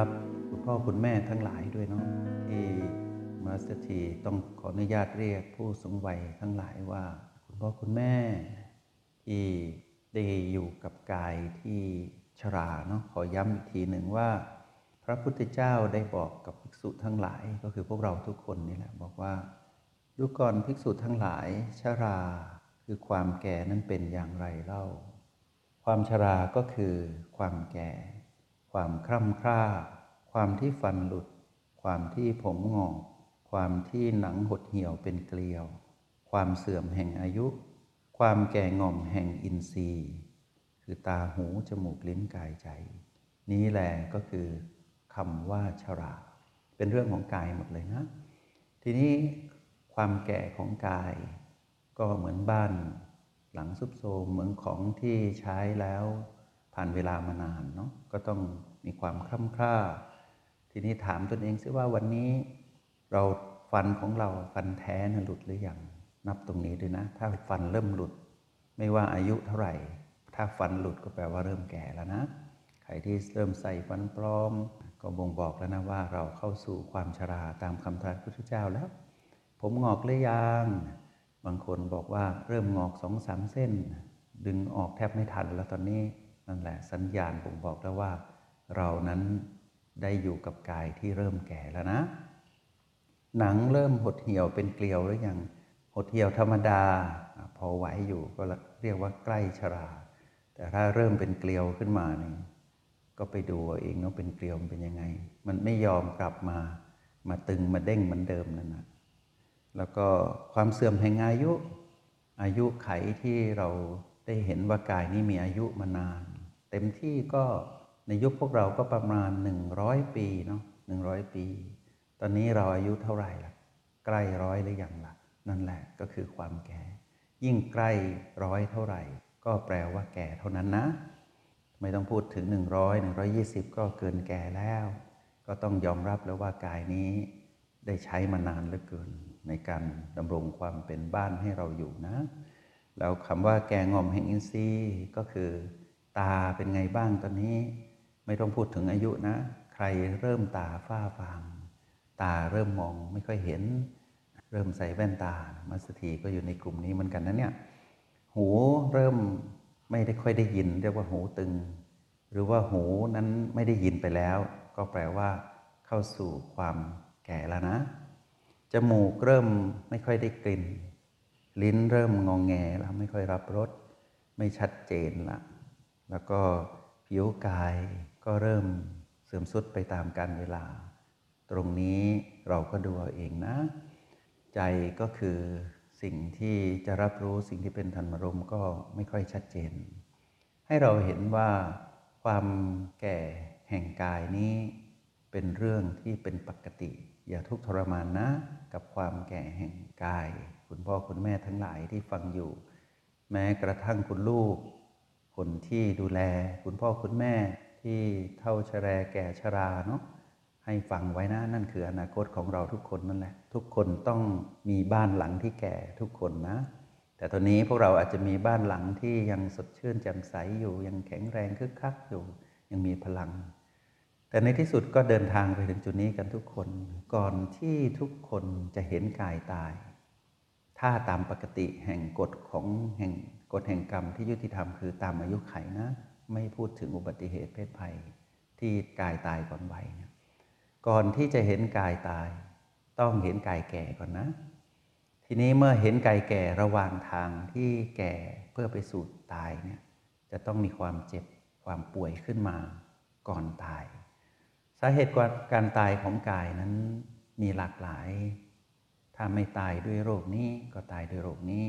รับคุณพ่อคุณแม่ทั้งหลายด้วยเนาะที่มาสถีต้องขออนุญาตเรียกผู้สูงวัยทั้งหลายว่า คุณพ่อคุณแม่ ที่ได้อยู่กับกายที่ชราเนาะขอย้ำอีกทีหนึ่งว่า พระพุทธเจ้าได้บอกกับภิกษุทั้งหลายก็คือพวกเราทุกคนนี่แหละบอกว่าดูก่อนภิกษุทั้งหลายชราคือความแก่นั้นเป็นอย่างไรเล่า ความชราก็คือความแก่ ความคร่ำคร่า ความที่ฟันหลุด ความที่ผมงอก ความที่หนังหดเหี่ยวเป็นเกลียว ความเสื่อมแห่งอายุ ความแก่ง่อมแห่งอินทรีย์ คือตาหูจมูกลิ้นกายใจ นี้แหละก็คือคำว่าชรา เป็นเรื่องของกายหมดเลยนะ ทีนี้ความแก่ของกาย ก็เหมือนบ้าน หลังซุบโซมเหมือนของที่ใช้แล้ว ผ่านเวลามานานเนาะก็ต้องมีความคล่ำคร่า ทีนี้ถามตนเองซิว่าวันนี้เราฟันของเราฟันแท้นะหลุดหรือยังนับตรงนี้ด้วยนะ ถ้าฟันเริ่มหลุด ไม่ว่าอายุเท่าไหร่ ถ้าฟันหลุดก็แปลว่าเริ่มแก่แล้วนะใครที่เริ่มใส่ฟันปลอม ก็บ่งบอกแล้วนะว่าเราเข้าสู่ความชราตามคำตรัสพระพุทธเจ้าแล้ว ผมงอกหรือยังบางคนบอกว่าเริ่มงอกสองสามเส้น ดึงออกแทบไม่ทันแล้วตอนนี้ นั่นแหละสัญญาณบ่งบอกแล้วว่า เรานั้นได้อยู่กับกายที่เริ่มแก่แล้วนะ หนังเริ่มหดเหี่ยวเป็นเกลียวหรือยังหดเหี่ยวธรรมดา พอไหวอยู่ก็เรียกว่าใกล้ชรา แต่ถ้าเริ่มเป็นเกลียวขึ้นมานี่ก็ไปดูเอาเองว่าเป็นเกลียวเป็นยังไง มันไม่ยอมกลับมามาตึงมาเด้งเหมือนเดิมนั่นนะแล้วก็ความเสื่อมแห่งอายุ อายุไขที่เราได้เห็นว่ากายนี้มีอายุมานาน เต็มที่ก็ในยุคพวกเราก็ประมาณ 100 ปีเนาะหนึ่งปี ตอนนี้เราอายุเท่าไหร่ละใกล้ร้อยหรือยังละ่ะนั่นแหละก็คือความแก่ ยิ่งใกล้ร้อยเท่าไหร่ ก็แปลว่าแก่เท่านั้นนะ ไม่ต้องพูดถึง 100 120 ก็เกินแก่แล้ว ก็ต้องยอมรับแล้วว่ากายนี้ได้ใช้มานานเหลือเกิน ในการดำรงความเป็นบ้านให้เราอยู่นะ แล้วคำว่าแกงอมแห่งอินทรีย์ก็คือ ตาเป็นไงบ้างตอนนี้ ไม่ต้องพูดถึงอายุนะ ใครเริ่มตาฝ้าฟาง ตาเริ่มมองไม่ค่อยเห็น เริ่มใส่แว่นตามัสถีก็อยู่ในกลุ่มนี้เหมือนกันนะเนี่ยหูเริ่มไม่ได้ค่อยได้ยิน เรียกว่าหูตึง หรือว่าหูนั้นไม่ได้ยินไปแล้ว ก็แปลว่า เข้าสู่ความแก่แล้วนะจมูกเริ่มไม่ค่อยได้กลิ่น ลิ้นเริ่มงองแงแล้วไม่ค่อยรับรสไม่ชัดเจนละ แล้วก็ผิวกายก็เริ่มเสื่อมสุดไปตามกาลเวลา ตรงนี้เราก็ดูเอาเองนะ ใจก็คือสิ่งที่จะรับรู้สิ่งที่เป็นธรรมรมก็ไม่ค่อยชัดเจน ให้เราเห็นว่าความแก่แห่งกายนี้เป็นเรื่องที่เป็นปกติ อย่าทุกข์ทรมานนะ กับความแก่แห่งกาย คุณพ่อคุณแม่ทั้งหลายที่ฟังอยู่ แม้กระทั่งคุณลูก คนที่ดูแลคุณพ่อคุณแม่ที่เท่าชแรแก่ชราเนาะให้ฟังไว้นะนั่นคืออนาคตของเราทุกคนนั่นแหละ ทุกคนต้องมีบ้านหลังที่แก่ทุกคนนะ แต่ตอนนี้พวกเราอาจจะมีบ้านหลังที่ยังสดชื่นแจ่มใสอยู่ยังแข็งแรงคึกคักอยู่ยังมีพลัง แต่ในที่สุดก็เดินทางไปถึงจุดนี้กันทุกคน ก่อนที่ทุกคนจะเห็นกายตาย ถ้าตามปกติแห่งกฎของแห่ง กฎแห่งกรรมที่ยุติธรรมคือตามอายุไขนะ ไม่พูดถึงอุบัติเหตุเพศภัยที่กายตายก่อนวัยนะก่อนที่จะเห็นกายตาย ต้องเห็นกายแก่ก่อนนะ ทีนี้เมื่อเห็นกายแก่ระหว่างทางที่แก่เพื่อไปสู่ตายเนี่ยจะต้องมีความเจ็บความป่วยขึ้นมาก่อนตาย สาเหตุการตายของกายนั้นมีหลากหลาย ถ้าไม่ตายด้วยโรคนี้ก็ตายด้วยโรคนี้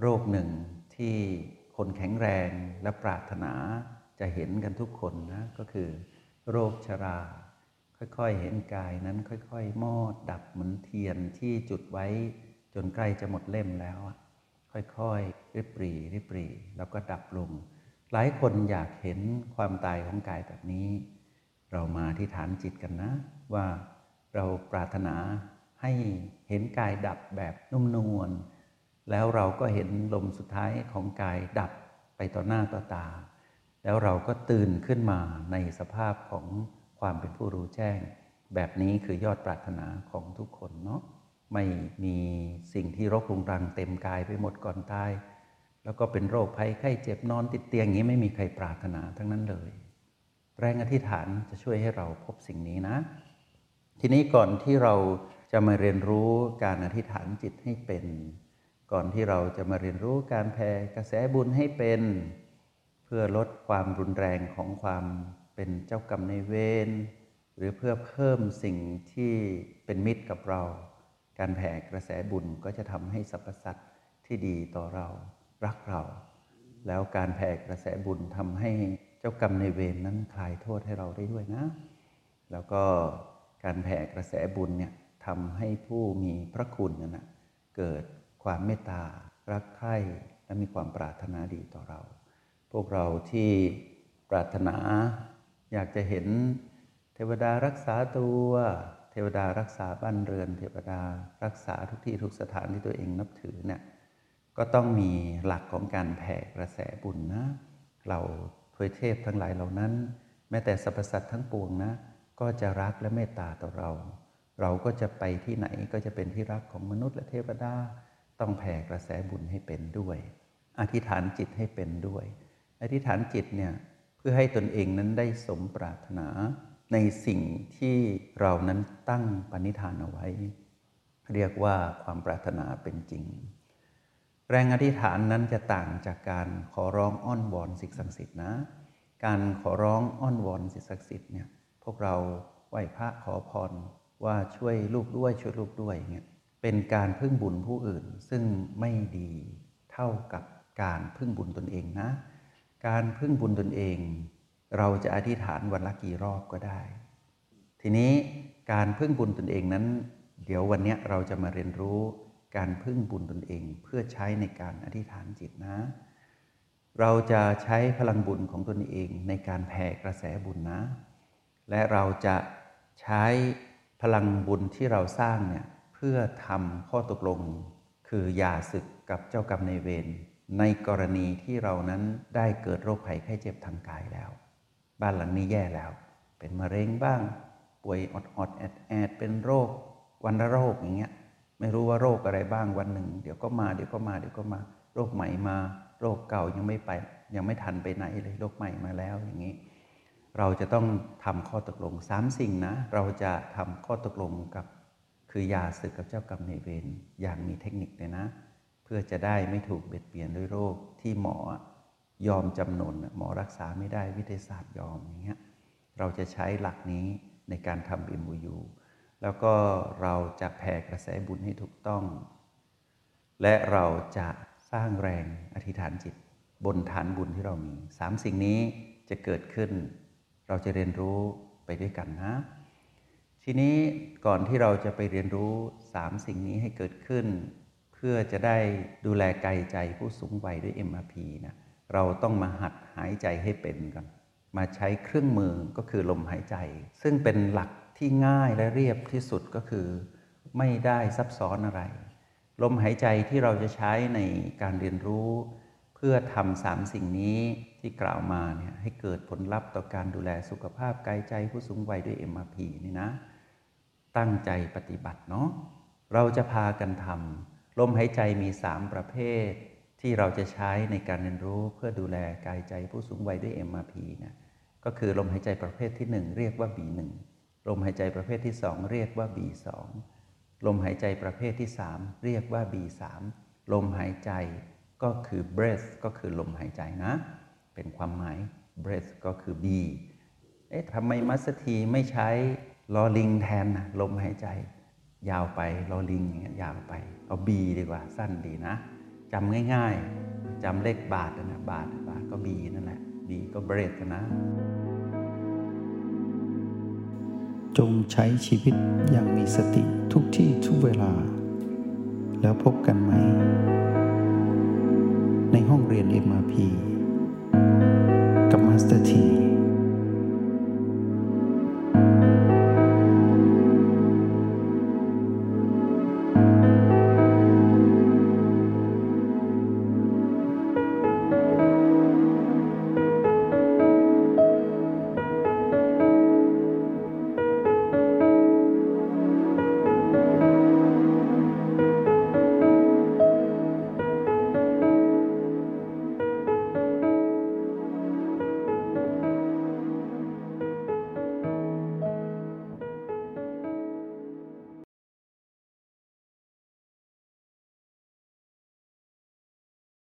โรคหนึ่ง ที่คนแข็งแรงและปรารถนาจะเห็นกันทุกคนนะก็คือ โรคชรา ค่อยๆเห็นกายนั้นค่อยๆ มอดดับเหมือนเทียนที่จุดไว้ จนใกล้จะหมดเล่มแล้ว ค่อยๆริบปรีริบปรีแล้วก็ดับลง หลายคนอยากเห็นความตายของกายแบบนี้ เรามาที่ฐานจิตกันนะ ว่าเราปรารถนาให้เห็นกายดับแบบนุ่มนวล แล้วเราก็เห็นลมสุดท้ายของกายดับไปต่อหน้าต่อตา แล้วเราก็ตื่นขึ้นมาในสภาพของความเป็นผู้รู้แจ้ง แบบนี้คือยอดปรารถนาของทุกคนเนาะไม่มีสิ่งที่รกรุงรังเต็มกายไปหมดก่อนตาย แล้วก็เป็นโรคภัยไข้เจ็บนอนติดเตียงอย่างนี้ไม่มีใครปรารถนาทั้งนั้นเลย แรงอธิษฐานจะช่วยให้เราพบสิ่งนี้นะ ทีนี้ก่อนที่เราจะมาเรียนรู้การอธิษฐานจิตให้เป็น ก่อนที่เราจะมาเรียนรู้การแผ่กระแสบุญให้เป็น เพื่อลดความรุนแรงของความเป็นเจ้ากรรมในเวรหรือเพื่อเพิ่มสิ่งที่เป็นมิตรกับเรา การแผ่กระแสบุญก็จะทำให้สรรพสัตว์ที่ดีต่อเรารักเรา แล้วการแผ่กระแสบุญทำให้เจ้ากรรมในเวรนั้นคลายโทษให้เราได้ด้วยนะ แล้วก็การแผ่กระแสบุญเนี่ยทำให้ผู้มีพระคุณนั่นนะเกิด ความเมตตา รักใคร่และมีความปรารถนาดีต่อเรา พวกเราที่ปรารถนาอยากจะเห็นเทวดารักษาตัว เทวดารักษาบ้านเรือน เทวดารักษาทุกที่ทุกสถานที่ตัวเองนับถือเนี่ยก็ต้องมีหลักของการแผ่กระแสบุญนะเราทวยเทพทั้งหลายเหล่านั้น แม้แต่สรรพสัตว์ทั้งปวงนะ ก็จะรักและเมตตาต่อเรา เราก็จะไปที่ไหนก็จะเป็นที่รักของมนุษย์และเทวดา ต้องแผ่กระแสบุญให้เป็นด้วย อธิษฐานจิตให้เป็นด้วย อธิษฐานจิตเนี่ยเพื่อให้ตนเองนั้นได้สมปรารถนาในสิ่งที่เรานั้นตั้งปณิธานเอาไว้ เรียกว่าความปรารถนาเป็นจริง แรงอธิษฐานนั้นจะต่างจากการขอร้องอ้อนวอนสิ่งศักดิ์สิทธิ์นะ การขอร้องอ้อนวอนสิ่งศักดิ์สิทธิ์เนี่ยพวกเราไหว้พระขอพรว่าช่วยลูกด้วยช่วยลูกด้วยเนี่ย เป็นการพึ่งบุญผู้อื่น ซึ่งไม่ดีเท่ากับการพึ่งบุญตนเองนะ การพึ่งบุญตนเอง เราจะอธิษฐานวันละกี่รอบก็ได้ ทีนี้การพึ่งบุญตนเองนั้น เดี๋ยววันนี้เราจะมาเรียนรู้การพึ่งบุญตนเอง เพื่อใช้ในการอธิษฐานจิตนะ เราจะใช้พลังบุญของตนเองในการแผ่กระแสบุญนะ และเราจะใช้พลังบุญที่เราสร้างเนี่ย เพื่อทำข้อตกลง คืออย่าศึกกับเจ้ากรรมในเวรในกรณีที่เรานั้นได้เกิดโรคภัยไข้เจ็บทางกายแล้ว บ้านหลังนี้แย่แล้ว เป็นมะเร็งบ้าง ป่วยออดออดแอดแอดเป็นโรค วันละโรคอย่างเงี้ยไม่รู้ว่าโรคอะไรบ้างวันหนึ่ง เดี๋ยวก็มาเดี๋ยวก็มาเดี๋ยวก็มา โรคใหม่มา โรคเก่ายังไม่ไป ยังไม่ทันไปไหนเลยโรคใหม่มาแล้วอย่างนี้ เราจะต้องทำข้อตกลงสามสิ่งนะ เราจะทำข้อตกลงกับ คือหย่าศึกกับเจ้ากรรมในายเวรอย่างมีเทคนิคเลยนะ เพื่อจะได้ไม่ถูกเบียดเบียนด้วยโรคที่หมอยอมจำนนหมอรักษาไม่ได้วิทยาศาสตร์ยอมอย่างเงี้ยเราจะใช้หลักนี้ในการทำ MOU แล้วก็เราจะแผ่กระแสบุญให้ถูกต้อง และเราจะสร้างแรงอธิษฐานจิต บนฐานบุญที่เรามีสามสิ่งนี้จะเกิดขึ้น เราจะเรียนรู้ไปด้วยกันนะ ทีนี้ก่อนที่เราจะไปเรียนรู้สามสิ่งนี้ให้เกิดขึ้น เพื่อจะได้ดูแลกายใจผู้สูงวัยด้วย MRP นะเราต้องมาหัดหายใจให้เป็นกันมาใช้เครื่องมือก็คือลมหายใจ ซึ่งเป็นหลักที่ง่ายและเรียบที่สุดก็คือ ไม่ได้ซับซ้อนอะไร ลมหายใจที่เราจะใช้ในการเรียนรู้ เพื่อทำสามสิ่งนี้ที่กล่าวมาเนี่ยให้เกิดผลลัพธ์ต่อการดูแลสุขภาพกายใจผู้สูงวัยด้วย MRP นี่นะ ตั้งใจปฏิบัติเนาะเราจะพากันทำลมหายใจมีสามประเภท ที่เราจะใช้ในการเรียนรู้เพื่อดูแลกายใจผู้สูงวัยด้วย MRP นะก็คือลมหายใจประเภทที่ 1 เรียกว่า B1 ลมหายใจประเภทที่ 2 เรียกว่า B2 ลมหายใจประเภทที่ 3 เรียกว่า B3 ลมหายใจก็คือ breath ก็คือลมหายใจนะ เป็นความหมาย breath ก็คือ B เอ๊ะทำไมมัสถีไม่ใช้ ลอลิงแทนนะลมหายใจ ยาวไปลอลิงยาวไป เอา B ดีกว่า สั้นดีนะจำง่าย ๆจำเลขบาทนะบาทบาทก็บีนั่นแหละบีก็เบรดนะ จงใช้ชีวิตอย่างมีสติทุกที่ทุกเวลา แล้วพบกันไหม ในห้องเรียน MRP